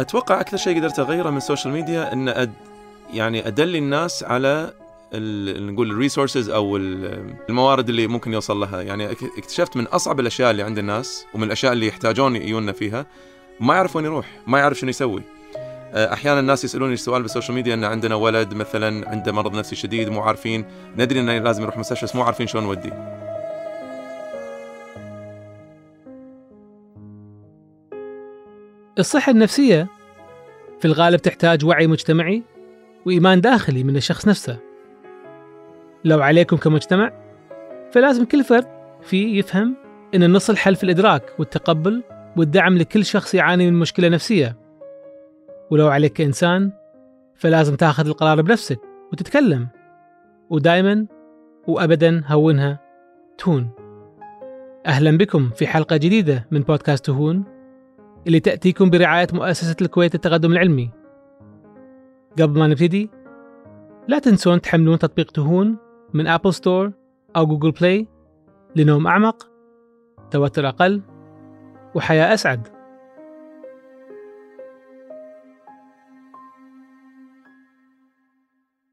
أتوقع أكثر شيء قدرت أغيره من ال social media إن أد يعني أدلي الناس على نقول ال resources أو ال- الموارد اللي ممكن يوصل لها. يعني أك- اكتشفت من أصعب الأشياء اللي عند الناس ومن الأشياء اللي يحتاجون يجونا فيها ما يعرف وين يروح ما يعرف شنو يسوي. آه، أحيانا الناس يسألوني سؤال بال social media إن عندنا ولد مثلا عنده مرض نفسي شديد مو عارفين ندري إنه لازم يروح مستشفى بس مو عارفين شلون نوديه. الصحة النفسية. في الغالب تحتاج وعي مجتمعي وإيمان داخلي من الشخص نفسه. لو عليكم كمجتمع فلازم كل فرد فيه يفهم أن النص الحل في الإدراك والتقبل والدعم لكل شخص يعاني من مشكلة نفسية. ولو عليك كإنسان فلازم تاخذ القرار بنفسك وتتكلم. ودائما وأبدا هونها تهون. أهلا بكم في حلقة جديدة من بودكاست تهون اللي تأتيكم برعاية مؤسسة الكويت للتقدم العلمي. قبل ما نبتدي لا تنسون تحملون تطبيق تهون من Apple Store أو Google Play لنوم أعمق توتر أقل وحياة أسعد.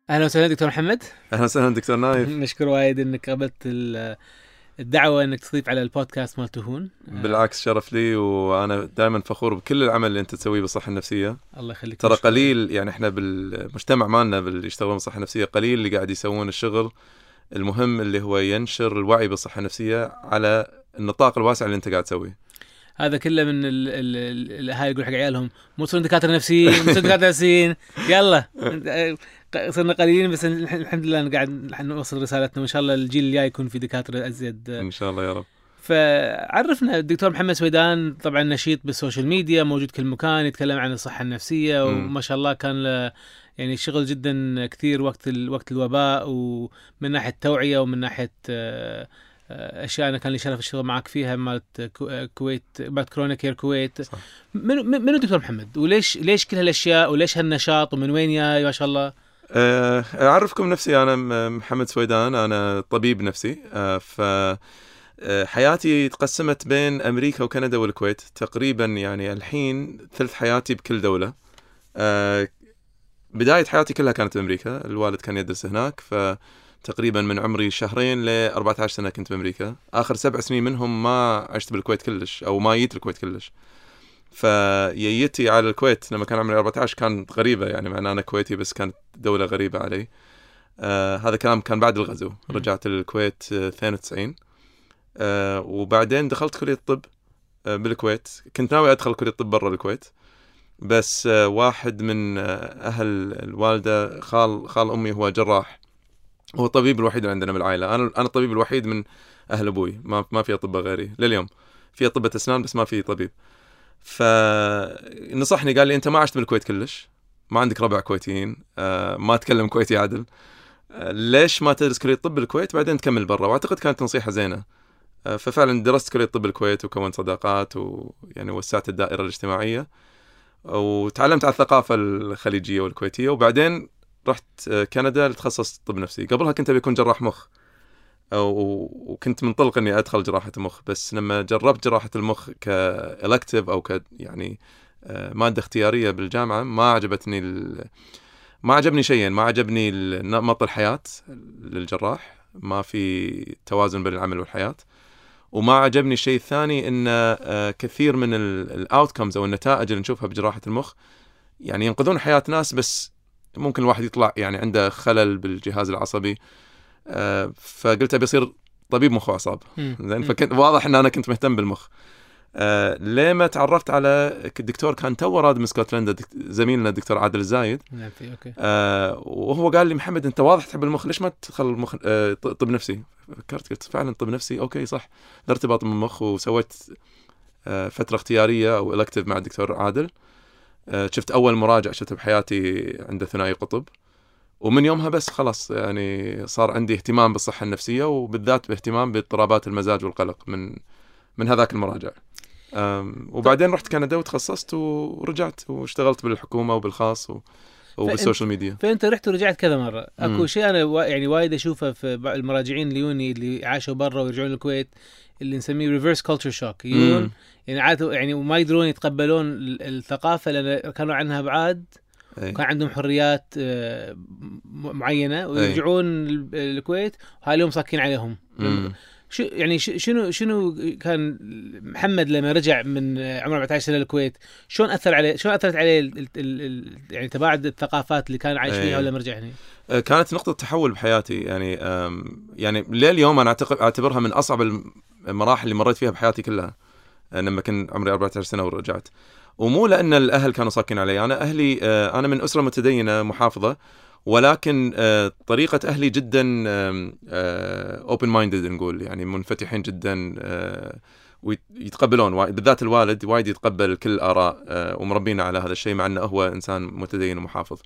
أهلا وسهلا دكتور محمد. أهلا وسهلا دكتور نايف. نشكر وايد إنك قبلت ال- الدعوة إنك تضيف على البودكاست مال تهون بالعكس شرف لي وأنا دائما فخور بكل العمل اللي أنت تسويه بالصحة النفسية. الله يخليك ترى. قليل يعني إحنا بالمجتمع مالنا باللي يشتغلون بالصحة النفسية قليل اللي قاعد يسوون الشغل. المهم اللي هو ينشر الوعي بالصحة النفسية على النطاق الواسع اللي أنت قاعد تسويه. هذا كله من ال- ال- ال- الاهالي يقول حق عيالهم مو تصيرون دكاترة نفسيين مو تصيرون دكاترة نفسيين يلا صرنا قليلين بس الح- الحمد لله قاعد نوصل رسالتنا وإن شاء الله الجيل الجاي يكون في دكاترة أزيد إن شاء الله يا رب فعرفنا الدكتور محمد سويدان طبعا نشيط بال social media موجود كل مكان يتكلم عن الصحة النفسية. وما شاء الله كان يعني شغل جدا كثير وقت. وقت الوباء ومن ناحية توعيه ومن ناحية آه، أشياء أنا كان لي شرف الشغل معك فيها مالت آه، كويت مالت Corona Care Kuwait. صح. منو منو دكتور محمد؟ وليش ليش كل هالأشياء وليش هالنشاط ومن وين جاي ما شاء الله؟ أه، أعرفكم نفسي أنا محمد سويدان أنا طبيب نفسي. ف حياتي تقسمت بين أمريكا وكندا والكويت. تقريبا يعني الحين ثلث حياتي بكل دولة. بداية حياتي كلها كانت بأمريكا. الوالد كان يدرس هناك فتقريبا من عمري شهرين ل 14 سنة كنت بأمريكا. آخر سبع سنين منهم ما عشت بالكويت كلش أو ما جيت الكويت كلش. فييتي على الكويت لما كان عمري 14 كانت غريبة يعني مع إن أنا كويتي بس كانت دولة غريبة علي. آه هذا كلام كان بعد الغزو. رجعت الكويت آه 92 آه وبعدين دخلت كلية الطب آه بالكويت. كنت ناوي أدخل كلية الطب برا الكويت بس آه واحد من آه أهل الوالدة خال خال أمي هو جراح. هو الطبيب الوحيد اللي عندنا بالعائلة. أنا أنا الطبيب الوحيد من أهل أبوي. ما ما في أطباء غيري لليوم. في أطباء اسنان بس ما في طبيب. فنصحني قال لي أنت ما عشت بالكويت كلش. ما عندك ربع كويتيين. آه، ما تكلم كويتي عدل آه، ليش ما تدرس كلية الطب بالكويت؟ بعدين تكمل برا. وأعتقد كانت نصيحة زينة. آه، ففعلا درست كلية الطب بالكويت وكونت صداقات ويعني وسعت الدائرة الاجتماعية. وتعلمت على الثقافة الخليجية والكويتية. وبعدين رحت كندا لتخصص طب نفسي. قبلها كنت أبي اكون جراح مخ. وكنت منطلق إني أدخل جراحة المخ بس لما جربت جراحة المخ كإلكتيف أو ك يعني آه، مادة اختيارية بالجامعة ما عجبتني ال... ما عجبني شيئين ما عجبني نمط الحياة للجراح. ما في توازن بين العمل والحياة. وما عجبني الشيء الثاني إن آه، كثير من الاوتكمز أو النتائج اللي نشوفها بجراحة المخ يعني ينقذون حياة ناس بس ممكن الواحد يطلع يعني عنده خلل بالجهاز العصبي. آه، فقلت أبي أصير طبيب مخ وأعصاب. زين. فكنت واضح إن أنا كنت مهتم بالمخ. آه لما تعرفت على الدكتور كان تو راد من اسكتلندا زميلنا الدكتور عادل الزايد. نعم آه وهو قال لي محمد أنت واضح تحب المخ ليش ما تدخل المخ آه طب نفسي؟ فكرت قلت فعلا طب نفسي؟ okay صح. الارتباط بالمخ وسويت آه فترة اختيارية أو elective مع الدكتور عادل. آه شفت أول مراجع شفته بحياتي عنده ثنائي قطب. ومن يومها بس خلاص يعني صار عندي اهتمام بالصحة النفسية وبالذات باهتمام باضطرابات المزاج والقلق من من هذاك المراجع. وبعدين رحت كندا وتخصصت ورجعت واشتغلت بالحكومة وبالخاص و... وبال social media فأنت رحت ورجعت كذا مرة أكو. شيء أنا يعني وايد أشوفه في المراجعين اللي يوني اللي عاشوا برا ويرجعون الكويت اللي نسميه reverse culture shock يجون. يعني عاده يعني وما يقدرون يتقبلون ال- الثقافة لأن كانوا عنها بعاد إيه. وكان عندهم حريات آه، معينة ويرجعون ال- الكويت وهاي اليوم صاكين عليهم مم. شو يعني شنو شنو كان محمد لما رجع من عمره 14 سنه الكويت شلون أثر عليه شلون أثرت عليه ال ال ال يعني تباعد الثقافات اللي كان عايش إيه. فيها ولما رجع هنا آه، كانت نقطة تحول بحياتي يعني يعني لليوم أنا أعتقد أعتبرها من الم- المراحل اللي مريت فيها بحياتي كلها آه، لما كنت عمري 14 سنة ورجعت ومو لأن الأهل كانوا صاكين علي أنا أهلي آه، أنا من أسرة متدينة محافظة ولكن آه، طريقة أهلي جدا open minded نقول يعني منفتحين جدا آه، ويتقبلون بالذات الوالد وايد يتقبل كل الآراء آه، ومربينا على هذا الشيء مع أنه هو إنسان متدين ومحافظ.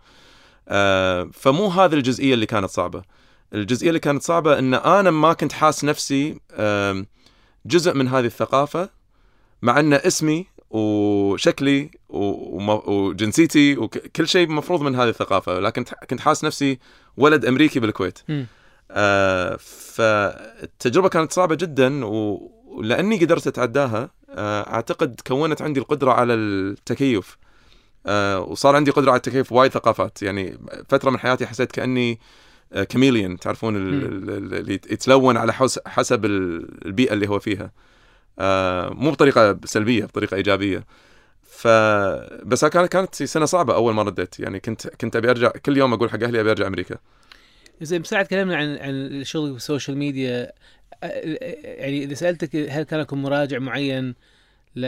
آه، فمو هذه الجزئية اللي كانت صعبة. الجزئية اللي كانت صعبة إن أنا ما كنت حاس نفسي جزء من هذه الثقافة مع إن اسمي وشكلي وجنسيتي وكل شيء مفروض من هذه الثقافة لكن كنت حاس نفسي ولد أمريكي بالكويت. آه، فالتجربة كانت صعبة جدا ولاني قدرت أتعداها آه، أعتقد كونت عندي القدرة على التكيف آه، وصار عندي قدرة على التكيف وايد ثقافات يعني فترة من حياتي حسيت كأني كاميليون تعرفون. ال- ال- اللي يتلون على حس- حسب ال- البيئة اللي هو فيها آه، مو بطريقة سلبية بطريقة إيجابية. ف بس كانت كانت سنة صعبة أول ما رديت. يعني كنت كنت أبي ارجع كل يوم أقول حق أهلي أبي أرجع أمريكا. زين بس ساعة تكلمنا عن عن الشغل في ال social media يعني إذا سألتك هل كان لكم مراجع معين ل...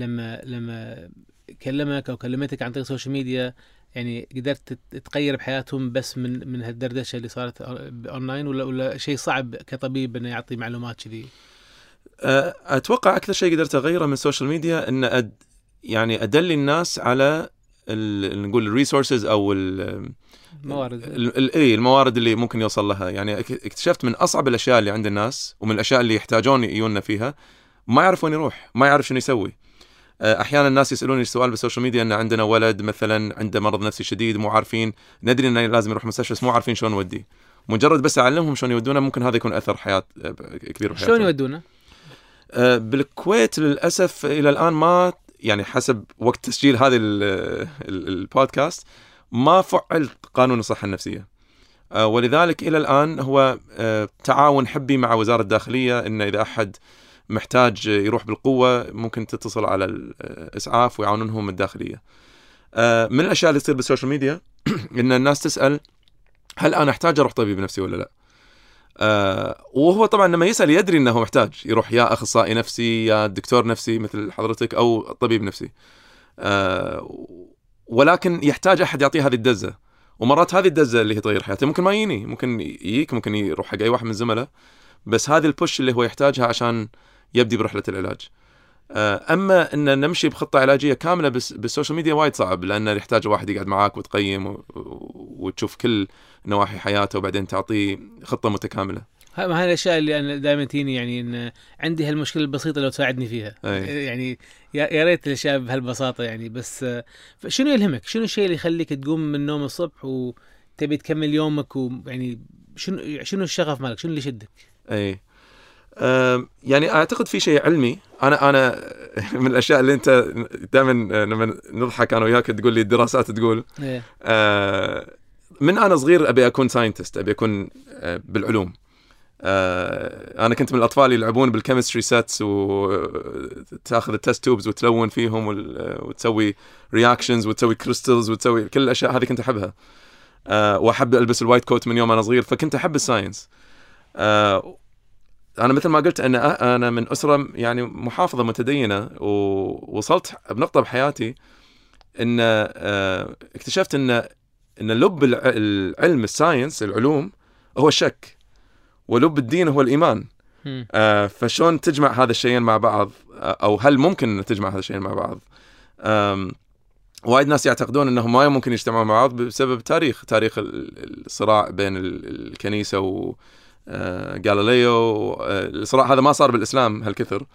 لما لما كلمك أو كلمتك عن طريق ال social media يعني قدرت تت- تغير بحياتهم بس من من هالدردشة اللي صارت اونلاين ولا ولا شيء صعب كطبيب إنه يعطي معلومات كذي؟ أه، أتوقع أكثر شيء قدرت أغيره من ال social media إن أد يعني أدلي الناس على ال- نقول الresources أو ال موارد ال- ال- اي الموارد اللي ممكن يوصل لها. يعني أك- اكتشفت من أصعب الأشياء اللي عند الناس ومن الأشياء اللي يحتاجون يجونا فيها ما يعرف وين يروح ما يعرف شنو يسوي. أه، أحيانا الناس يسألوني سؤال بال social media إن عندنا ولد مثلا عنده مرض نفسي شديد مو عارفين ندري إنه لازم يروح مستشفى بس مو عارفين شلون نوديه مجرد بس أعلمهم شلون يودونه ممكن هذا يكون أثر حياة أه، كبير بحياتهم شلون يودونه؟ آه، بالكويت للأسف إلى الآن ما يعني حسب وقت تسجيل هذه ال- ال- البودكاست ما فعل قانون الصحة النفسية آه، ولذلك إلى الآن هو آه، تعاون حبي مع وزارة الداخلية انه إذا أحد محتاج يروح بالقوة ممكن تتصل على الاسعاف ويعاونونهم الداخلية. من الأشياء اللي تصير بال social media إن الناس تسأل هل أنا أحتاج أروح طبيب نفسي ولا لا؟ آه وهو طبعا لما يسأل يدري إنه محتاج يروح يا أخصائي نفسي يا دكتور نفسي مثل حضرتك أو طبيب نفسي. آه ولكن يحتاج أحد يعطيه هذه الدزة ومرات هذه الدزة اللي هي تغير حياته ممكن ما يجيني ممكن يجيك ممكن يروح حق أي واحد من الزملاء بس هذه ال push اللي هو يحتاجها عشان يبدي برحلة العلاج. آه، أما إن نمشي بخطة علاجية كاملة بس بالسوشيال ميديا وايد صعب لأنه يحتاج واحد يقعد معاك وتقيم وتشوف كل نواحي حياته وبعدين تعطيه خطة متكاملة. ما هاي الأشياء اللي أنا دائما تجيني يعني إن عندي هالمشكلة البسيطة لو تساعدني فيها أي. يعني يا ريت الأشياء بهالبساطة يعني بس آه، شنو يلهمك؟ شنو الشيء اللي يخليك تقوم من النوم الصبح وتبي تكمل يومك ويعني شنو شنو الشغف مالك؟ شنو اللي يشدك؟ أي يعني أعتقد في شيء علمي أنا أنا من الأشياء اللي أنت دائما لما نضحك أنا وياك تقول لي الدراسات تقول إيه. آه، من أنا صغير أبي أكون scientist أبي أكون آه، بالعلوم. آه، أنا كنت من الأطفال اللي يلعبون بال chemistry sets وتاخذ ال test tubes وتلون فيهم وال- وتسوي reactions وتسوي crystals وتسوي كل الأشياء هذه كنت أحبها. آه، وأحب ألبس ال white coat من يوم أنا صغير فكنت أحب ال science آه، أنا مثل ما قلت أنا أنا من أسرة يعني محافظة متدينة ووصلت بنقطة بحياتي إن آه، اكتشفت إن إن لب الع- العلم ال science العلوم هو الشك ولب الدين هو الإيمان. آه، فشلون تجمع هذا الشيئين مع بعض؟ آه، أو هل ممكن تجمع هذا الشيئين مع بعض؟ وايد ناس يعتقدون إنهم ما ممكن يجتمعون مع بعض بسبب تاريخ تاريخ ال- الصراع بين ال- الكنيسة و آه، غاليليو آه، الصراع هذا ما صار بالإسلام هالكثر.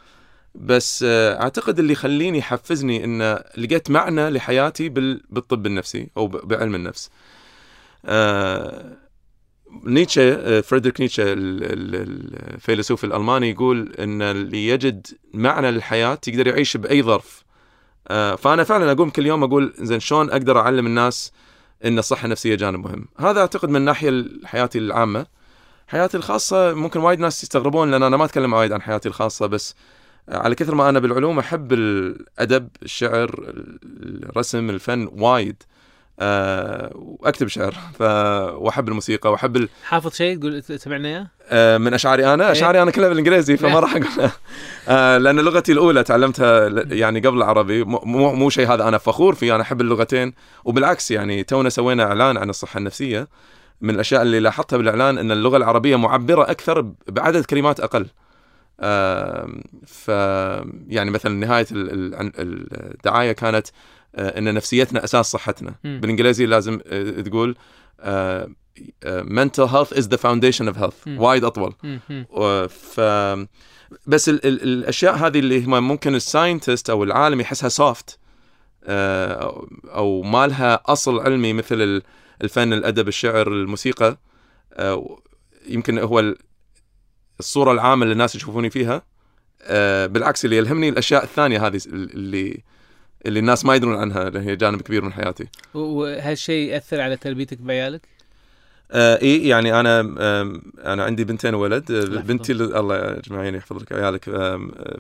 بس آه، أعتقد اللي يخليني يحفزني إن لقيت معنى لحياتي بال- بالطب النفسي أو بعلم النفس. آه، نيتشه آه، فريدريك نيتشه ال- ال- الفيلسوف الألماني يقول إن اللي يجد معنى للحياة يقدر يعيش بأي ظرف. فأنا فعلا أقوم كل يوم أقول زين شلون أقدر أعلم الناس إن الصحة النفسية جانب مهم. هذا أعتقد من ناحية حياتي العامة. حياتي الخاصة ممكن وايد ناس يستغربون لأن أنا ما أتكلم وايد عن حياتي الخاصة بس على كثر ما أنا بالعلوم أحب الأدب، الشعر، الرسم، الفن وايد. أه وأكتب شعر ف... وأحب الموسيقى وأحب ال... حافظ شيء تقول تبعنا إياه؟ أه من أشعاري أنا إيه. أشعاري أنا كلها بالإنجليزي فما راح أقول أه لأن لغتي الأولى تعلمتها يعني قبل العربي مو مو شيء هذا أنا فخور فيه أنا أحب اللغتين وبالعكس يعني تونا سوينا إعلان عن الصحة النفسية من الأشياء اللي لاحظتها بالإعلان إن اللغة العربية معبرة أكثر بعدد كلمات أقل ف يعني مثلا نهاية الدعاية كانت آه، إن نفسيتنا أساس صحتنا مم. بالإنجليزي لازم آه، تقول آه، mental health is the foundation of health مم. وايد أطول ف بس ال ال الأشياء هذه اللي هم ممكن ال scientist أو العالم يحسها soft أو ما لها أصل علمي مثل ال- الفن الأدب الشعر الموسيقى يمكن هو الصورة العامة اللي الناس يشوفوني فيها آه، بالعكس اللي يلهمني الأشياء الثانية هذه اللي اللي الناس ما يدرون عنها اللي هي جانب كبير من حياتي وهالشيء يأثر على تربيتك بعيالك؟ آه إي يعني أنا أنا عندي بنتين وولد آه،. بنتي ال- الله اجمعين يحفظ لك عيالك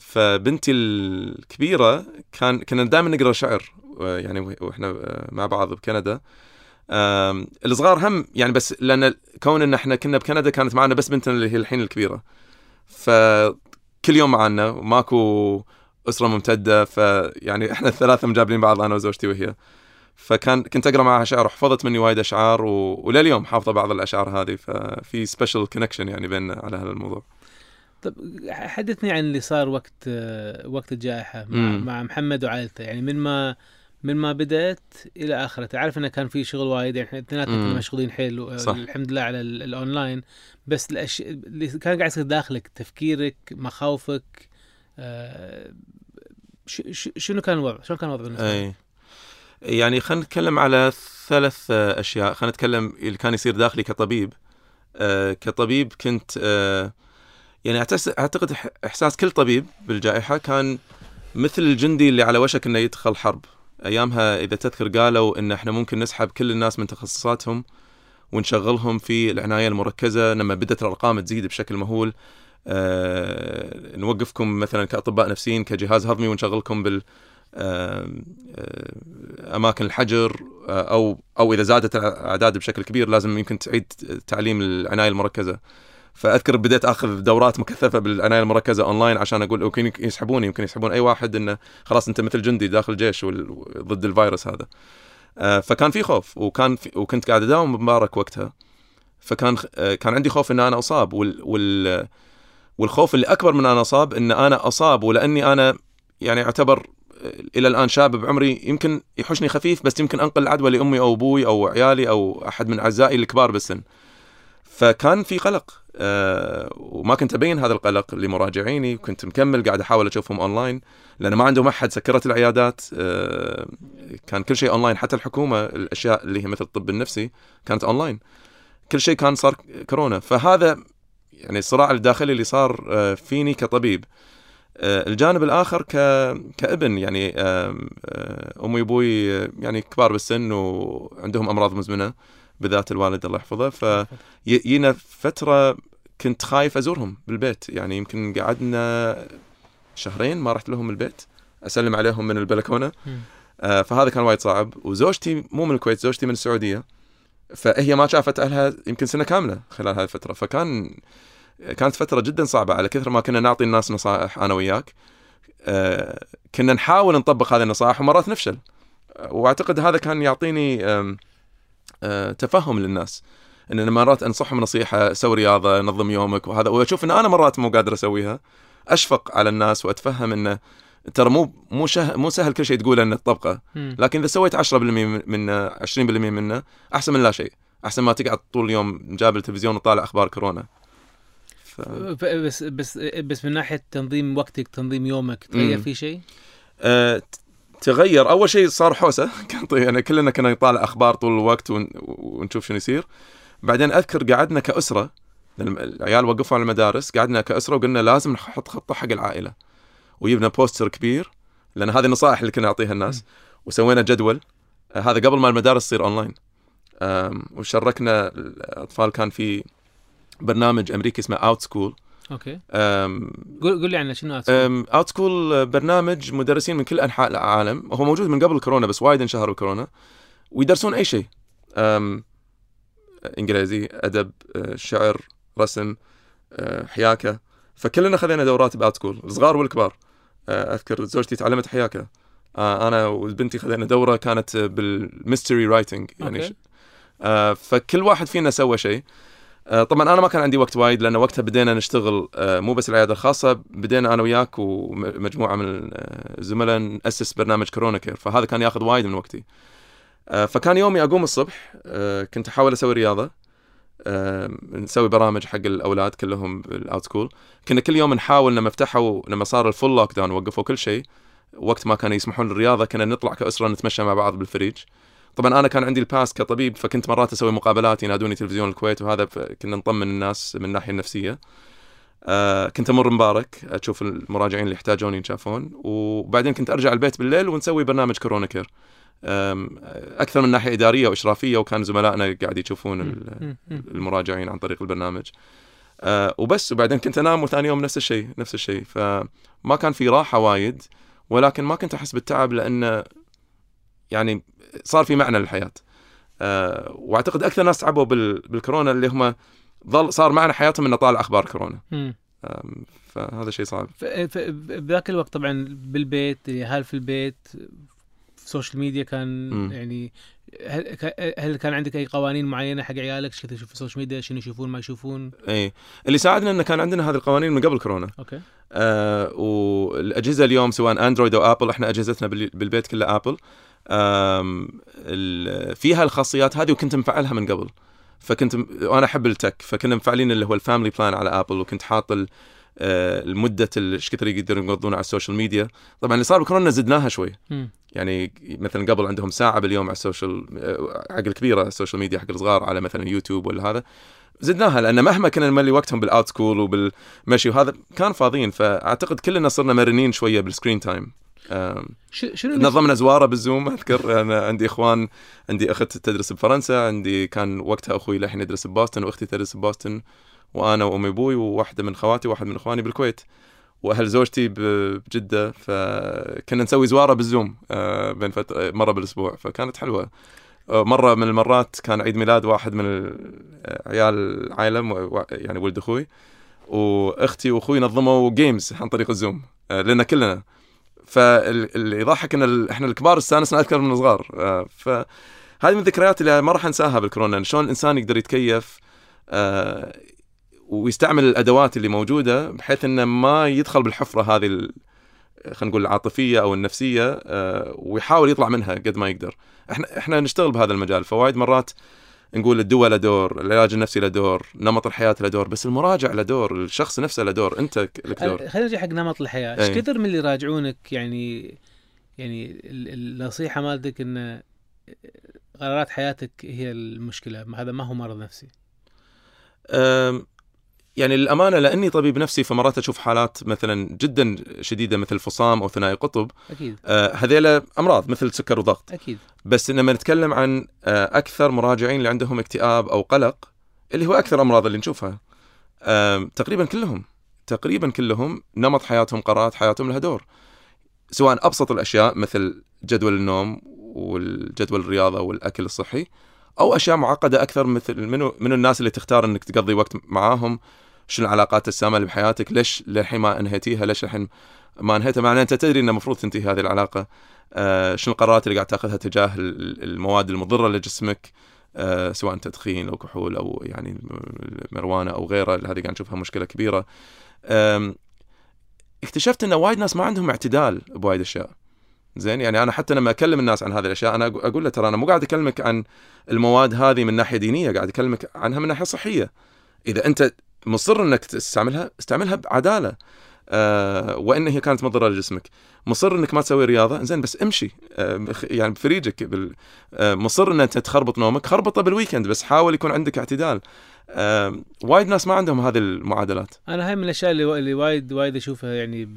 فبنتي الكبيرة كان كنا دائما نقرأ شعر يعني وإحنا مع بعض بكندا الصغار هم يعني بس لأن كون إن إحنا كنا بكندا كانت معنا بس بنتنا اللي هي الحين الكبيرة. فكل يوم معنا وماكو أسرة ممتدة فيعني إحنا الثلاثة مجابلين بعض أنا وزوجتي وهي. فكان كنت أقرأ معها شعر وحفظت مني وايد أشعار و... ولليوم حافظة بعض الأشعار هذه. ففي special connection يعني بيننا على هذا الموضوع طب حدثني عن اللي صار وقت وقت الجائحة مع. مع محمد وعائلته. يعني من ما من ما بدأت إلى اخرته عارف إنه كان في شغل وايد يعني إحنا اثنيناتنا. كنا مشغولين حيل و-. الحمد لله على ال- الأونلاين بس الاشياء اللي كان قاعد يصير داخلك تفكيرك مخاوفك آه، ش- ش- شنو كان الوضع؟ شلون كان الوضع بالنسبة؟ أي يعني خلينا نتكلم على ثلاث آه، أشياء خلينا نتكلم اللي كان يصير داخلي كطبيب آه، كطبيب كنت آه، يعني أعتقد إحساس كل طبيب بالجائحة كان مثل الجندي اللي على وشك إنه يدخل حرب أيامها إذا تذكر قالوا إن إحنا ممكن نسحب كل الناس من تخصصاتهم ونشغلهم في العناية المركزة لما بدأت الأرقام تزيد بشكل مهول. آه، نوقفكم مثلا كأطباء نفسيين كجهاز هضمي ونشغلكم بال آه، آه، أماكن الحجر آه، أو أو إذا زادت الأعداد بشكل كبير لازم يمكن تعيد تعليم العناية المركزة. فأذكر بديت آخذ دورات مكثفة بالعنايه المركزة أونلاين عشان أقول يمكن يسحبوني يمكن يسحبون أي واحد إنه خلاص أنت مثل جندي داخل جيش ضد الفيروس هذا. آه، فكان في خوف وكان في وكنت قاعد أداوم بمبارك وقتها. فكان آه، كان عندي خوف إن أنا أصاب وال, وال والخوف اللي أكبر من أنا أصاب إن أنا أصاب ولأني أنا يعني أعتبر آه، إلى الآن شاب بعمري يمكن يحوشني خفيف بس يمكن أنقل العدوى لأمي أو أبوي أو عيالي أو أحد من أعزائي الكبار بالسن. فكان في قلق. أه وما كنت أبين هذا القلق لمراجعيني. وكنت مكمل قاعد أحاول أشوفهم أونلاين لأن ما عندهم أحد. سكرت العيادات. أه كان كل شيء أونلاين. حتى الحكومة الأشياء اللي هي مثل الطب النفسي كانت أونلاين. كل شيء كان صار كورونا. فهذا يعني الصراع الداخلي اللي صار آه، فيني كطبيب. آه، الجانب الآخر ك... كابن. يعني آه، أمي وأبوي يعني كبار بالسن وعندهم أمراض مزمنة. بالذات الوالد الله يحفظه. فيينا فترة كنت خايف أزورهم بالبيت. يعني يمكن قعدنا شهرين ما رحت لهم البيت. أسلم عليهم من البلكونة. آه، فهذا كان وايد صعب. وزوجتي مو من الكويت زوجتي من السعودية. فهي ما شافت أهلها يمكن سنة كاملة خلال هذه الفترة. فكان كانت فترة جدا صعبة. على كثر ما كنا نعطي الناس نصائح أنا وياك آه، كنا نحاول نطبق هذه النصائح ومرات نفشل. آه، وأعتقد هذا كان يعطيني تفهم للناس إن أنا مرات انصحهم نصيحة سوي رياضة نظم يومك وهذا وأشوف إن أنا مرات مو قادر أسويها أشفق على الناس وأتفهم إنه ترى مو مو شه مو سهل كل شيء تقوله إنه تطبقه. لكن إذا سويت 10% منه 20% منه أحسن من لا شيء أحسن ما تقعد طول اليوم جاب التلفزيون وطالع أخبار كورونا ف... بس بس بس من ناحية تنظيم وقتك تنظيم يومك تغير. في شيء؟ آه، ت- تغير. أول شيء صار حوسة. كان طي- يعني كلنا كنا نطالع أخبار طول الوقت ون... ونشوف شنو يصير. بعدين أذكر قعدنا كأسرة. العيال وقفوا على المدارس. قعدنا كأسرة وقلنا لازم نحط خطة حق العائلة. وجبنا بوستر كبير. لأن هذه النصائح اللي كنا نعطيها الناس. وسوينا جدول. آه، هذا قبل ما المدارس تصير اونلاين آم، وشركنا الأطفال. كان في برنامج أمريكي اسمه Outschool أوكي. قول قول لي عنه شنو؟ Outschool برنامج مدرسين من كل أنحاء العالم. هو موجود من قبل كورونا بس وايد انشهر بكورونا. ويدرسون أي شيء. إنجليزي أدب أه، شعر رسم أه، حياكة. فكلنا خذينا دورات ب Outschool الصغار والكبار. أه، أذكر زوجتي تعلمت حياكة. أنا وبنتي خذينا دورة كانت بال mystery writing يعني آه، فكل واحد فينا سوى شيء. طبعا أنا ما كان عندي وقت وايد لأن وقتها بدينا نشتغل آه، مو بس العيادة الخاصة بدينا أنا وياك ومجموعة من آه، الزملاء نأسس برنامج كورونا care فهذا كان ياخذ وايد من وقتي. آه، فكان يومي أقوم الصبح آه، كنت أحاول أسوي رياضة آه، نسوي برامج حق الأولاد كلهم بال Outschool. كنا كل يوم نحاول لما فتحوا لما صار ال full lockdown وقفوا كل شيء وقت ما كانوا يسمحون للرياضة كنا نطلع كأسرة نتمشى مع بعض بالفريج. طبعا أنا كان عندي ال pass كطبيب فكنت مرات أسوي مقابلات ينادوني تلفزيون الكويت وهذا كنا نطمن الناس من الناحية النفسية. آه كنت أمر مبارك أشوف المراجعين اللي يحتاجون ينشافون وبعدين كنت أرجع البيت بالليل ونسوي برنامج كورونا care. أكثر من ناحية إدارية وإشرافية وكان زملائنا قاعد يشوفون. المراجعين عن طريق البرنامج. آه وبس وبعدين كنت أنام وثاني يوم نفس الشيء نفس الشيء. فما كان في راحة وايد ولكن ما كنت أحس بالتعب لأن يعني صار في معنى للحياة. آه وأعتقد أكثر ناس تعبوا بال بالكورونا اللي هم ظل صار معنى حياتهم إنه طالع أخبار كورونا. آم، فهذا شيء صعب بذاك الوقت طبعا بالبيت هل في البيت في ال social media كان مم. يعني هل, هل كان عندك أي قوانين معينة حق عيالك؟ كنت تشوف في ال social media شنو يشوفون؟ ما يشوفون؟ إي. اللي ساعدنا إنه كان عندنا هذه القوانين من قبل كورونا. okay. آه والأجهزة اليوم سواء Android أو Apple إحنا أجهزتنا بال- بالبيت كلها Apple ال- فيها الخاصيات هذه وكنت مفعلها من قبل. فكنت وأنا أحب ال tech فكنا مفعلين اللي هو ال family plan على Apple وكنت حاط آه، المدة ال- إيش كثر يقدرون يقضون على ال social media. طبعا اللي صار بكورونا زدناها شوي. يعني مثلا قبل عندهم ساعة باليوم على ال social آه، حق الكبيره ال social media حق الصغار على مثلا يوتيوب ولا هذا. زدناها لأن مهما كنا نملي وقتهم بال Outschool وبالمشي وهذا كان فاضيين. فأعتقد كلنا صرنا مرنين شوية بال screen time. شنو نظمنا زوارة بال Zoom أذكر. أنا عندي إخوان عندي أخت تدرس بفرنسا عندي كان وقتها أخوي للحين يدرس ببوسطن وأختي تدرس ببوسطن وأنا وأمي أبوي وواحدة من خواتي وواحد من إخواني بالكويت وأهل زوجتي بجدة. فكنا نسوي زوارة بال Zoom آه، بين فتره مرة بالأسبوع. فكانت حلوة. آه، مرة من المرات كان عيد ميلاد واحد من ال- عيال العائله يعني ولد أخوي وأختي وأخوي نظموا games عن طريق ال Zoom آه، لنا كلنا. فاللي يضحك إن إحنا الكبار استانسنا أكثر من الصغار. آه، فهذه من الذكريات اللي ما راح أنساها بالكورونا إن شلون الإنسان يقدر يتكيف آه، ويستعمل الأدوات اللي موجودة بحيث إنه ما يدخل بالحفرة هذه خلينا نقول العاطفية أو النفسية آه، ويحاول يطلع منها قد ما يقدر. إحنا إحنا نشتغل بهذا المجال فوايد مرات نقول الدواء له دور العلاج النفسي له دور نمط الحياة له دور بس المراجع له دور الشخص نفسه له دور انت لك دور. خل- خلينا نرجع حق نمط الحياة. إيش أي. كثر من اللي يراجعونك يعني يعني ال- النصيحة مالتك إن قرارات حياتك هي المشكلة؟ هذا ما هو مرض نفسي. يعني للأمانة لأني طبيب نفسي فمرات أشوف حالات مثلا جدا شديدة مثل فصام أو ثنائي قطب. أكيد. أه، هذيلا أمراض مثل سكر وضغط. أكيد. بس لما نتكلم عن أه، أكثر مراجعين اللي عندهم اكتئاب أو قلق اللي هو أكثر أمراض اللي نشوفها. أم، تقريبا كلهم تقريبا كلهم نمط حياتهم قرارات حياتهم لها دور. سواء أبسط الأشياء مثل جدول النوم والجدول الرياضة والأكل الصحي أو أشياء معقدة أكثر مثل منو من الناس اللي تختار إنك تقضي وقت معاهم؟ شنو العلاقات السامة اللي بحياتك؟ ليش للحين ما انهيتيها؟ ليش الحين ما انهيتها؟ مع إن أنت تدري إنه المفروض تنتهي هذه العلاقة. آه شنو القرارات اللي قاعد تأخذها تجاه ال- المواد المضرة لجسمك؟ آه سواء تدخين أو كحول أو يعني المروانه أو غيره هذه قاعد نشوفها مشكلة كبيرة. اكتشفت إن وايد ناس ما عندهم اعتدال بوايد أشياء. زين يعني أنا حتى لما أكلم الناس عن هذه الأشياء أنا أقول له ترى أنا مو قاعد أكلمك عن المواد هذه من ناحية دينية قاعد أكلمك عنها من ناحية صحية. إذا أنت مصر إنك تستعملها استعملها بعدالة. آه وإن هي كانت مضرة لجسمك. مصر إنك ما تسوي رياضة زين بس امشي. آه يعني بفريجك بال... آه مصر ان انت تخربط نومك خربطة بال weekend بس حاول يكون عندك اعتدال. وايد ناس ما عندهم هذه المعادلات. أنا هاي من الأشياء اللي, اللي وايد وايد أشوفها يعني ب...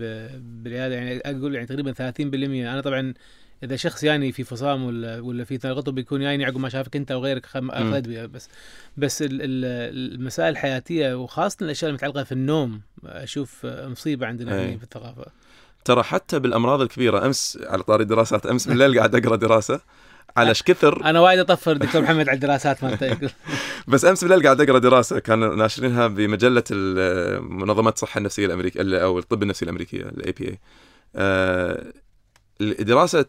بالعياده يعني أقول يعني تقريبا 30% أنا طبعا إذا شخص يعني في فصام ولا ولا في تناقض بيكون يعني عقب ما شافك أنت أو غيرك أخذ ادويه بس بس المسائل الحياتية وخاصة الأشياء المتعلقة في النوم أشوف مصيبة عندنا يعني في الثقافة. ترى حتى بالأمراض الكبيرة أمس على طاري دراسات أمس بالليل قاعد أقرأ دراسة. على إيش كثر أنا وايد أطفر دكتور محمد على الدراسات مالتك بس أمس بالليل قاعد أقرأ دراسة كانوا ناشرينها بمجلة منظمة الصحه النفسية الأمريكية أو الطب النفسي الأمريكية ال APA الدراسة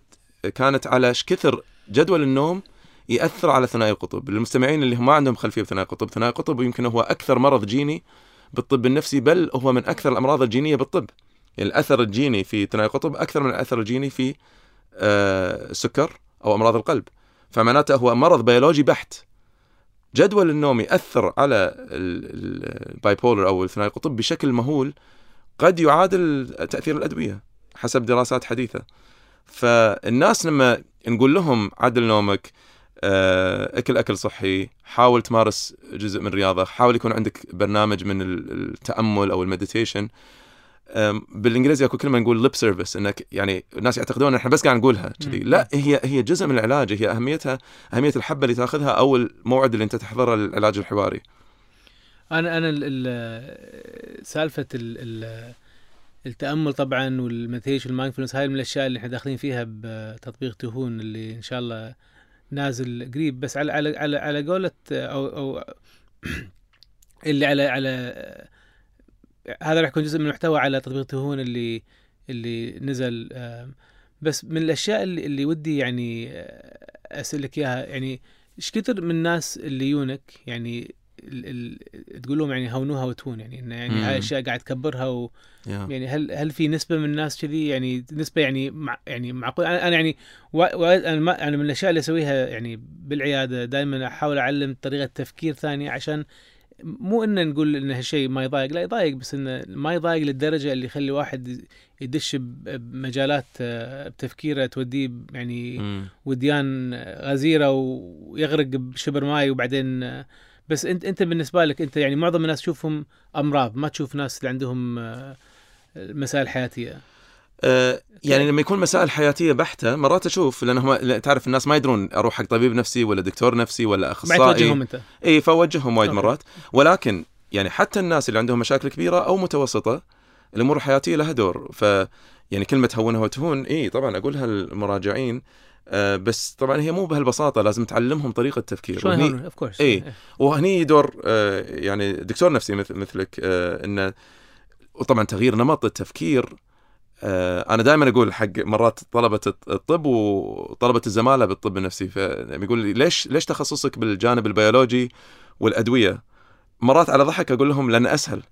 كانت على إيش كثر جدول النوم يأثر على ثنائي القطب. للمستمعين اللي ما عندهم خلفية بثنائي القطب ثنائي القطب يمكن هو أكثر مرض جيني بالطب النفسي بل هو من أكثر الأمراض الجينية بالطب. يعني الأثر الجيني في ثنائي القطب أكثر من الأثر الجيني في آه السكر. أو أمراض القلب. فمعناته هو مرض بيولوجي بحت. جدول النوم يأثر على ال bipolar أو الثنائي القطب بشكل مهول. قد يعادل تأثير الأدوية حسب دراسات حديثة. فالناس لما نقول لهم عدل نومك آه، أكل أكل صحي حاول تمارس جزء من الرياضه حاول يكون عندك برنامج من التأمل أو ال meditation. بالإنجليزي أكو كلمة نقول lip service إنك يعني الناس يعتقدون إحنا بس قاعد نقولها. كذي. لا هي هي جزء من العلاج هي أهميتها أهمية الحبة اللي تأخذها أو الموعد اللي أنت تحضره للعلاج الحواري. أنا أنا سالفة ال التأمل طبعا وال meditation وال mindfulness هاي من الأشياء اللي إحنا داخلين فيها بتطبيق تهون اللي إن شاء الله نازل قريب. بس على على على على قولة أو أو اللي على على هذا راح يكون جزء من المحتوى على تطبيق تهون اللي اللي نزل بس من الأشياء اللي, اللي ودي يعني اسالك إياها. يعني إيش كثر من الناس اللي يونك يعني ال ال تقول لهم يعني هونوها وتهون؟ يعني انه يعني هاي الاشياء قاعد تكبرها و yeah. يعني هل هل في نسبة من الناس كذي؟ يعني نسبة يعني مع يعني معقول أنا, أنا يعني و أنا ما يعني من الأشياء اللي أسويها يعني بالعيادة دائما أحاول أعلم طريقة تفكير ثانية عشان مو ان نقول ان هالشيء ما يضايق لا يضايق بس إنه ما يضايق للدرجة اللي يخلي واحد يدش بمجالات آه، بتفكيره توديه يعني وديان غزيرة ويغرق بشبر ماي وبعدين آه، بس أنت أنت بالنسبة لك أنت يعني معظم الناس تشوفهم أمراض ما تشوف ناس اللي عندهم آه، مسائل حياتية. يعني لما يكون مسائل حياتية بحتة مرات أشوف لانهم تعرف الناس ما يدرون أروح حق طبيب نفسي ولا دكتور نفسي ولا اخصائي ما توجههم أنت. إي فأوجههم وايد مرات. ولكن يعني حتى الناس اللي عندهم مشاكل كبيرة أو متوسطة الأمور الحياتية لها دور. ف يعني كلمه هونها وتهون إي طبعا اقولها للمراجعين آه بس طبعا هي مو بهالبساطة لازم تعلمهم طريقة تفكير. شلون of course إي وهني دور آه يعني دكتور نفسي مثل مثلك آه انه وطبعا تغيير نمط التفكير آه أنا دائما أقول حق مرات طلبة الطب وطلبة الزمالة بالطب النفسي. فيقول لي ليش ليش تخصصك بالجانب البيولوجي والأدوية؟ مرات على ضحك أقول لهم لأن أسهل.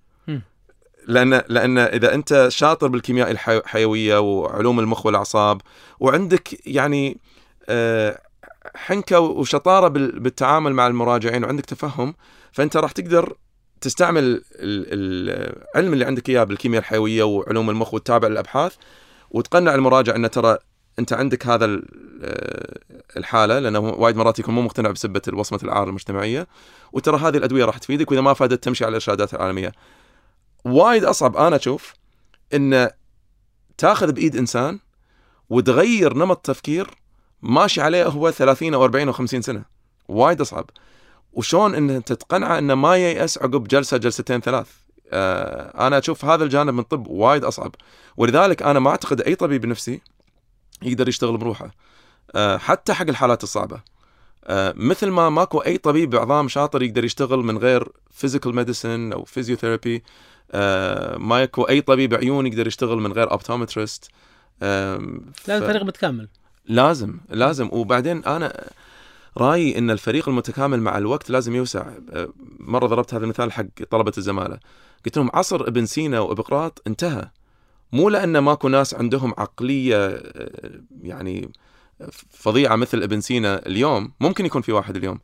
لأن لأن إذا أنت شاطر بالكيمياء الحيوية وعلوم المخ والأعصاب وعندك يعني آه، حنكة وشطارة بالتعامل مع المراجعين وعندك تفهم فأنت راح تقدر تستعمل العلم اللي عندك إياه بالكيمياء الحيوية وعلوم المخ وتتابع الأبحاث وتقنع المراجع انه ترى أنت عندك هذا آه، الحالة لأنه وايد مرات يكون مو مقتنع بسبة وصمه العار المجتمعية وترى هذه الأدوية راح تفيدك وإذا ما فادت تمشي على الإرشادات العالمية. وايد أصعب أنا أشوف إن تاخذ بإيد إنسان وتغير نمط تفكير ماشي عليه هو 30 أو 40 أو 50 سنة وايد أصعب وشون إن تقنعه انه ما ييأس عقب جلسة جلستين ثلاث. آه أنا أشوف هذا الجانب من الطب وايد أصعب. ولذلك أنا ما أعتقد أي طبيب نفسي يقدر يشتغل بروحه آه حتى حق الحالات الصعبة. آه مثل ما ماكو أي طبيب عظام شاطر يقدر يشتغل من غير physical medicine أو physiotherapy ما يكو أي طبيب عيون يقدر يشتغل من غير optometrist آه لازم فريق متكامل. لازم لازم. وبعدين أنا رايي إن الفريق المتكامل مع الوقت لازم يوسع. آه، مرة ضربت هذا المثال حق طلبة الزمالة. قلت لهم عصر ابن سينا وإبقراط انتهى. مو لأن ماكو ناس عندهم عقلية آه، يعني فظيعة مثل ابن سينا اليوم. ممكن يكون في واحد اليوم.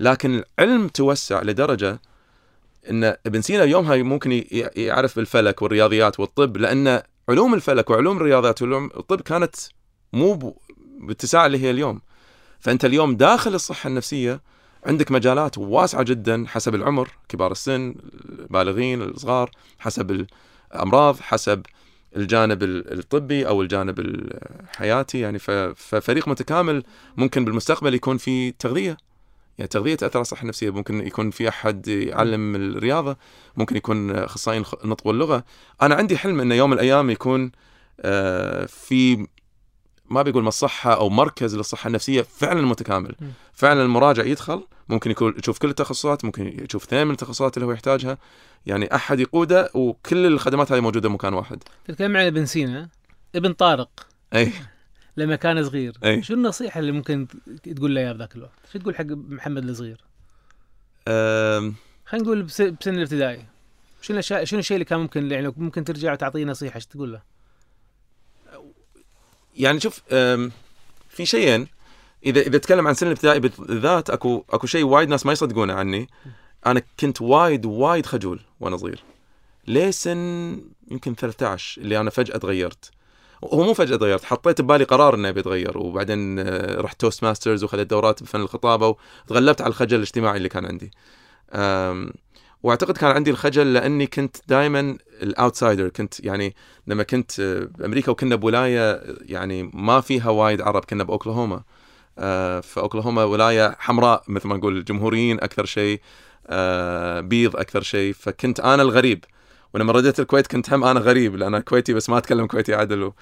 لكن العلم توسع لدرجة إن ابن سينا يومها ممكن يعرف بالفلك والرياضيات والطب. لأن علوم الفلك وعلوم الرياضيات وعلوم الطب كانت مو باتساع اللي هي اليوم. فأنت اليوم داخل الصحة النفسية عندك مجالات واسعة جدا حسب العمر كبار السن البالغين الصغار حسب الأمراض حسب الجانب ال- الطبي أو الجانب الحياتي. يعني ففريق متكامل ممكن بالمستقبل يكون في تغذية. يعني تغذية تأثر على الصحة النفسية. ممكن يكون في أحد يعلم الرياضة ممكن يكون اخصائي النطق واللغة أنا عندي حلم إنه يوم من الأيام يكون آه، في ما بيقول مصحه أو مركز للصحة النفسية فعلا متكامل م. فعلا المراجع يدخل ممكن يكون يشوف كل التخصصات ممكن يشوف اثنين من التخصصات اللي هو يحتاجها يعني أحد يقوده وكل الخدمات هذه موجودة بمكان واحد تتكلم عن ابن سينا ابن طارق أي لما كان صغير أي. شو النصيحة اللي ممكن تقول له اياها بذاك الوقت؟ شو تقول حق محمد الصغير؟ أم، خلينا نقول بس- بسن الابتدائي شنو الاشياء شنو الشيء اللي كان ممكن يعني ممكن ترجع وتعطيه نصيحة شو تقول له؟ يعني شوف في شيئين. إذا إذا تكلم عن سن الابتدائي بالذات أكو أكو شيء وايد ناس ما يصدقونه عني. أنا كنت وايد وايد خجول وأنا صغير. ليه سن يمكن 13 اللي أنا فجأة تغيرت. هو مو فجأة تغيرت حطيت ببالي قرار اني ابي اتغير وبعدين آه، رحت Toastmasters وخذت دورات بفن الخطابة وتغلبت على الخجل الاجتماعي اللي كان عندي. وأعتقد كان عندي الخجل لأني كنت دائما ال outsider. كنت يعني لما كنت آه، بأمريكا وكنا بولاية يعني ما فيها وايد عرب كنا بأوكلاهوما. آه، فأوكلاهوما ولاية حمراء مثل ما نقول جمهوريين أكثر شيء آه، بيض أكثر شيء. فكنت أنا الغريب. ولما رديت الكويت كنت هم أنا غريب لأن أنا كويتي بس ما أتكلم كويتي عدل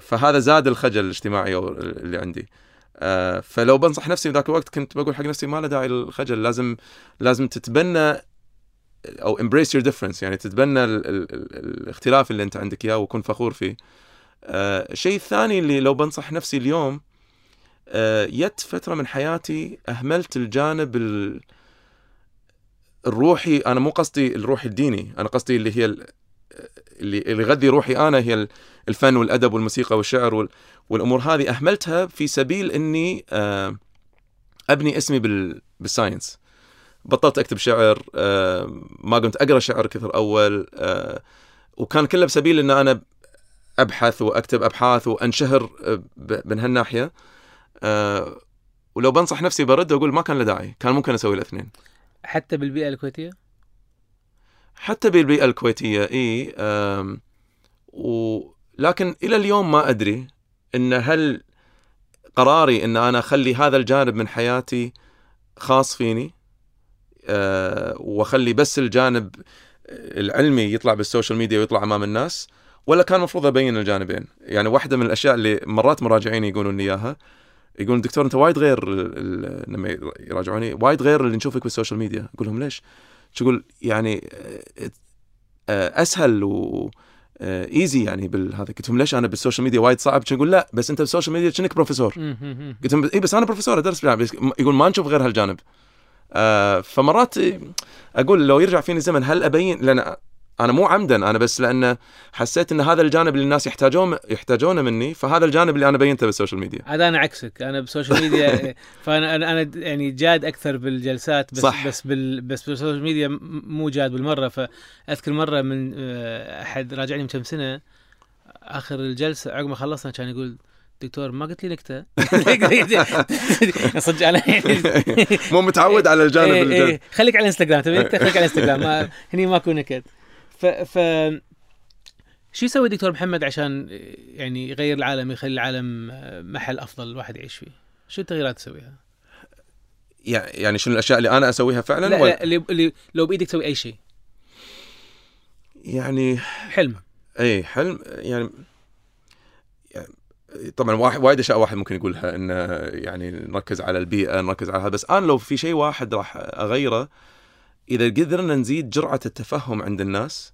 فهذا زاد الخجل الاجتماعي اللي عندي. فلو بنصح نفسي ذاك الوقت كنت بقول حق نفسي ما له داعي للخجل. لازم لازم تتبنى أو embrace your difference يعني تتبنى ال ال ال الاختلاف اللي أنت عندك إياه وكن فخور فيه. آه، الشيء الثاني اللي لو بنصح نفسي اليوم آه، جت فترة من حياتي أهملت الجانب ال- الروحي أنا مو قصدي الروحي الديني أنا قصدي اللي هي ال- اللي اللي يغذي روحي أنا هي ال- الفن والأدب والموسيقى والشعر وال- والأمور هذه أهملتها في سبيل إني آه، أبني اسمي بال بالساينس بطلت أكتب شعر آه، ما كنت أقرأ شعر كثر أول آه، وكان كله بسبيل إن أنا أبحث وأكتب أبحاث وأنشهر آه، من هالناحية. ولو بنصح نفسي برد أقول ما كان له داعي كان ممكن أسوي الاثنين. حتى بالبيئة الكويتية؟ حتى بالبيئة الكويتية إي ولكن إلى اليوم ما أدري إن هل قراري إن أنا أخلي هذا الجانب من حياتي خاص فيني؟ واخلي بس الجانب العلمي يطلع بال social media ويطلع أمام الناس ولا كان المفروض أبين الجانبين؟ يعني واحدة من الأشياء اللي مرات مراجعيني يقولون لي إياها يقولون دكتور أنت وايد غير لما يراجعوني وايد غير اللي نشوفك بال social media. أقول لهم ليش؟ تقول يعني آه، آه، أسهل و easy يعني بالهذا قلت لهم ليش أنا بال social media وايد صعب؟ يقول؟ لا بس أنت بال social media كأنك بروفيسور. قلت لهم إي بس أنا بروفيسور أدرس يقول ما نشوف غير هالجانب. آه فمرات أقول لو يرجع فيني الزمن هل أبين؟ لأن أنا مو عمدا أنا بس لأن حسيت إن هذا الجانب اللي الناس يحتاجون يحتاجونه مني فهذا الجانب اللي أنا بينته بالسوشيال ميديا. هذا أنا عكسك أنا بال social media فانا أنا أنا يعني جاد أكثر بالجلسات بس صح. بس بال بس بال social media مو جاد بالمرة. فأذكر مرة من آه، أحد راجعني من كم سنة آخر الجلسة عقب ما خلصنا كان يقول دكتور ما قلت لي نكتة. صدق أنا مو متعود على الجانب إيه الجانب إيه خليك على الإنستغرام تبي؟ نكته خليك على الإنستغرام ما هني ماكو نكت. ف ف شو يسوي الدكتور محمد عشان يعني يغير العالم يخلي العالم محل أفضل الواحد يعيش فيه؟ شو التغييرات تسويها؟ يعني شنو الأشياء اللي أنا أسويها فعلا لا, ولا؟ لا اللي, اللي لو بإيدك تسوي أي شيء. يعني حلم. اي حلم يعني طبعا واحد وايد أشياء واحد ممكن يقولها إنه يعني نركز على البيئة نركز على هذا. بس أنا لو في شيء واحد راح أغيره إذا قدرنا نزيد جرعة التفهم عند الناس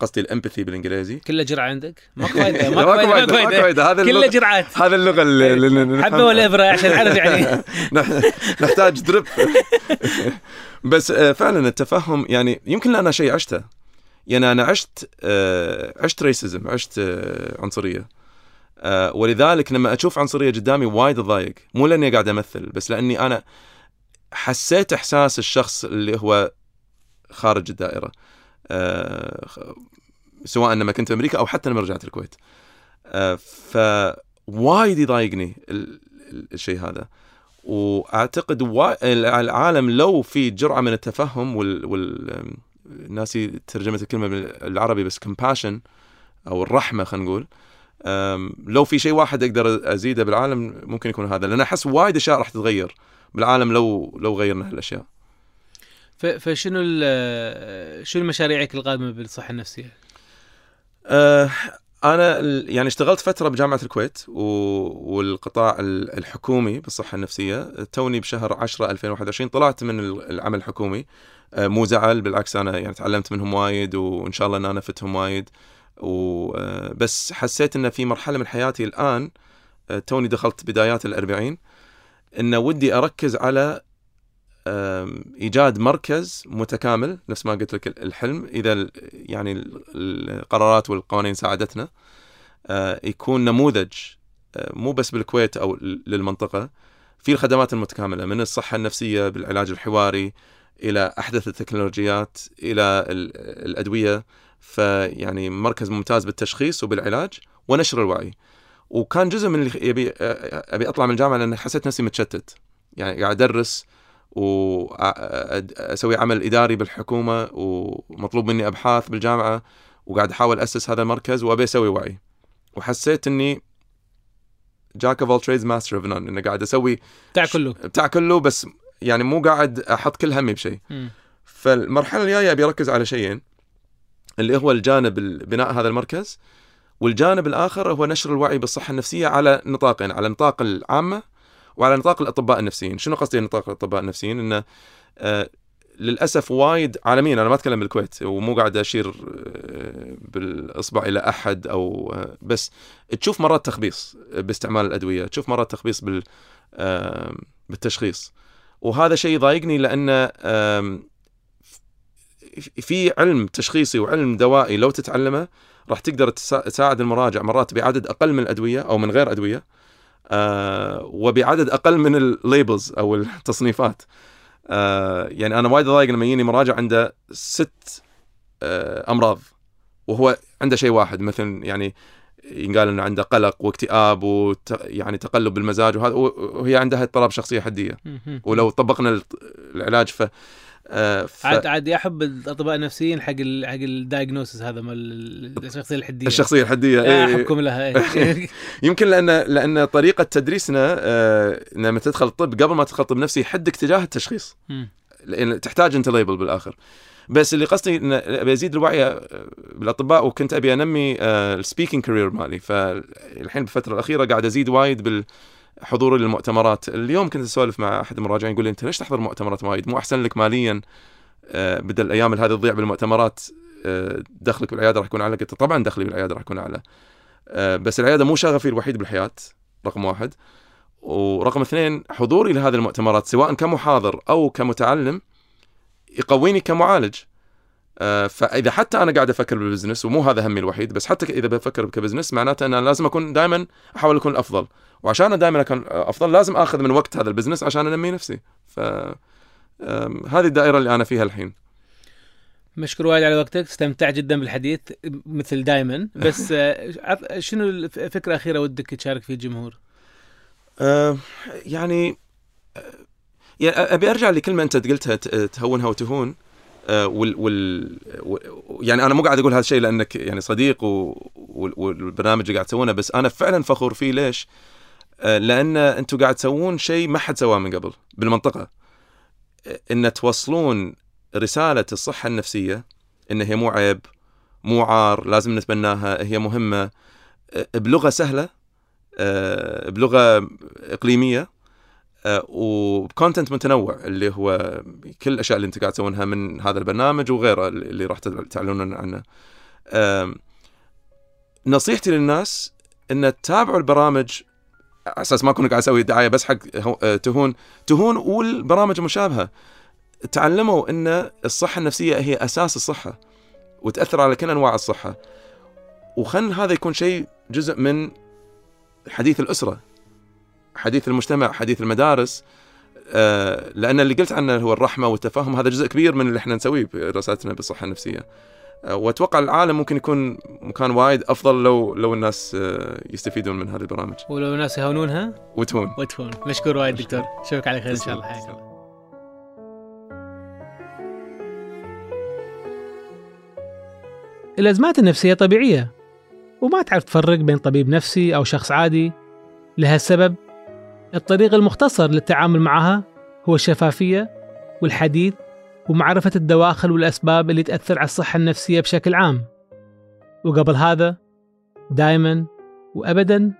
قصدي الإمباثي بالإنجليزي. كله جرعة عندك؟ ماكو فايدة ماكو فايدة. هذا كله جرعات. هذا اللغة اللي. حبه ولا ابره عشان نعرف يعني. نح- نحتاج درب. بس آه، فعلا التفهم يعني يمكن لأنا شيء عشته. يعني أنا عشت آه، عشت ريسزم عشت آه، عنصرية. آه، ولذلك لما أشوف عنصرية قدامي وايد أضايق. مو لأني قاعد أمثل بس لأني أنا حسيت إحساس الشخص اللي هو خارج الدائرة خ- سواء لما كنت أمريكا أو حتى لما رجعت الكويت. آه، فوايد يضايقني ال- ال- الشيء هذا. وأعتقد وا- العالم لو في جرعة من التفهم وال, وال... ناسي ترجمة الكلمة بالعربي بس compassion أو الرحمة خلينا نقول لو في شيء واحد أقدر أزيده بالعالم ممكن يكون هذا لأن أحس وايد أشياء راح تتغير بالعالم لو لو غيرنا هالأشياء فشنو شنو مشاريعك القادمة بالصحة النفسية؟ أه أنا يعني اشتغلت فترة بجامعة الكويت. والقطاع ال- الحكومي بالصحة النفسية توني بشهر 10 2021 طلعت من ال- العمل الحكومي أه مو زعل بالعكس أنا يعني تعلمت منهم وايد وإن شاء الله ان أنا فتهم وايد وبس حسيت ان في مرحلة من حياتي الآن أه توني دخلت بدايات الأربعين ان ودي أركز على إيجاد مركز متكامل نفس ما قلت لك الحلم إذا يعني ال- القرارات والقوانين ساعدتنا أه، يكون نموذج مو بس بالكويت أو للمنطقة في الخدمات المتكاملة من الصحة النفسية بالعلاج الحواري إلى أحدث التكنولوجيات إلى ال- الأدوية. فيعني مركز ممتاز بالتشخيص وبالعلاج ونشر الوعي. وكان جزء من اللي يبي أبي أطلع من الجامعة لأن حسيت نفسي متشتت. يعني قاعد أدرس وأسوي عمل إداري بالحكومة ومطلوب مني أبحاث بالجامعة وقاعد أحاول أسس هذا المركز وأبي أسوي وعي. وحسيت إني jack of all trades master of none إني قاعد أسوي بتاع كله. بتاع كله بس يعني مو قاعد أحط كل همي بشيء. فالمرحلة الجاية أبي أركز على شيئين. اللي هو الجانب ال- بناء هذا المركز والجانب الآخر هو نشر الوعي بالصحة النفسية على نطاقين على نطاق العامة وعلى نطاق الأطباء النفسيين. شنو قصدي نطاق الأطباء النفسيين؟ إنه آه للأسف وايد عالميا أنا ما أتكلم بالكويت ومو قاعد أشير آه، بالإصبع إلى أحد أو آه، بس تشوف مرات تخبيص باستعمال الأدوية تشوف مرات تخبيص بال بالتشخيص. وهذا شيء يضايقني لأن في علم تشخيصي وعلم دوائي لو تتعلمه راح تقدر تسا- تساعد المراجع مرات بعدد أقل من الأدوية أو من غير أدوية آه وبعدد أقل من الليبلز أو التصنيفات آه يعني أنا وايد ضايق لما يجيني مراجع عنده ست آه أمراض وهو عنده شيء واحد مثل يعني ينقال إنه عنده قلق واكتئاب وت يعني تقلب بالمزاج وهذا وهي عندها اضطراب شخصية حدية. ولو طبقنا العلاج ف, ف... عاد عاد احب الاطباء النفسيين حق ال حق ال diagnosis هذا مال ال- الشخصية الحدية الشخصية الحدية آه، إيه. أحبكم لها إيه. يمكن لأن لأن طريقة تدريسنا آه لما تدخل الطب قبل ما تدخل طب نفسي يحدك تجاه التشخيص. لأن تحتاج أنت label بالآخر بس اللي قصدي إن أبي أزيد الوعي آه، بالأطباء وكنت أبي أنمي ال speaking career مالي فالحين بالفترة الأخيرة قاعد أزيد وايد بالحضور للمؤتمرات. اليوم كنت أسولف مع أحد المراجعين يقول لي أنت ليش تحضر مؤتمرات وايد؟ مو أحسن لك ماليا آه، بدل الأيام هذه تضيع بالمؤتمرات آه، دخلك بالعيادة راح يكون أعلى؟ قلت طبعا دخلي بالعيادة راح يكون أعلى. آه، بس العيادة مو شغفي الوحيد بالحياة رقم واحد. ورقم اثنين حضوري لهذه المؤتمرات سواء كمحاضر أو كمتعلم يقويني كمعالج. فإذا حتى أنا قاعد أفكر بال business ومو هذا همي الوحيد بس حتى إذا بفكر ك business معناته ان أنا لازم أكون دائما أحاول أكون الافضل وعشان دائما أكون أفضل لازم آخذ من وقت هذا البزنس عشان أنمي نفسي. ف هذه الدائرة اللي أنا فيها الحين. مشكور وايد على وقتك استمتعت جدا بالحديث مثل دائما بس آه، شنو الفكرة الأخيرة ودك تشارك فيه الجمهور؟ آه، يعني آه، يعني أبي أرجع لكلمة أنت قلتها تهونها وتهون. آه، وال, وال و- يعني أنا مو قاعد أقول هذا الشيء لأنك يعني صديق و... وال- والبرنامج اللي قاعد تسوونه بس أنا فعلا فخور فيه ليش؟ آه، لأن أنتم قاعد تسوون شيء ما حد سواه من قبل بالمنطقة آه، إن توصلون رسالة الصحة النفسية إن هي مو عيب مو عار لازم نتبناها هي مهمة آه، بلغة سهلة آه، بلغة إقليمية آه، وبكونتنت متنوع اللي هو كل الأشياء اللي انت قاعد تسوونها من هذا البرنامج وغيره اللي راح تعلنون عنه. نصيحتي للناس إن تتابعوا البرامج على أساس ما اكون قاعد أسوي دعاية بس حق آه، تهون تهون والبرامج المشابهه. تعلموا إن الصحة النفسية هي أساس الصحة وتأثر على كل أنواع الصحة. وخل هذا يكون شيء جزء من حديث الأسرة حديث المجتمع حديث المدارس آه، لأن اللي قلت عنه هو الرحمة والتفاهم هذا جزء كبير من اللي إحنا نسويه برسالتنا بالصحة النفسية. آه، وأتوقع العالم ممكن يكون مكان وايد أفضل لو لو الناس آه، يستفيدون من هذه البرامج. ولو الناس يهونونها؟ وتهون. وتهون. مشكور وايد. دكتور. أشوفك على خير إن شاء. الله. حياك الله. الأزمات النفسية طبيعية وما تعرف تفرق بين طبيب نفسي أو شخص عادي. لهالسبب الطريق المختصر للتعامل معها هو الشفافية والحديث ومعرفة الدواخل والأسباب اللي تأثر على الصحة النفسية بشكل عام. وقبل هذا دائما وأبدا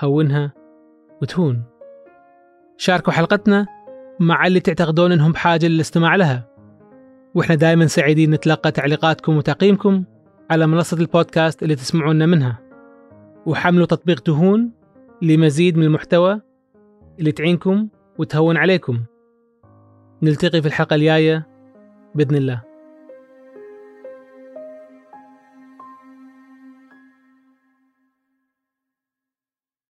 هونها وتهون. شاركوا حلقتنا مع اللي تعتقدون إنهم بحاجة للاستماع لها. وإحنا دائما سعيدين نتلقى تعليقاتكم وتقييمكم على منصة البودكاست اللي تسمعونا منها. وحملوا تطبيق تهون لمزيد من المحتوى اللي تعينكم وتهون عليكم. نلتقي في الحلقة الجاية بإذن الله.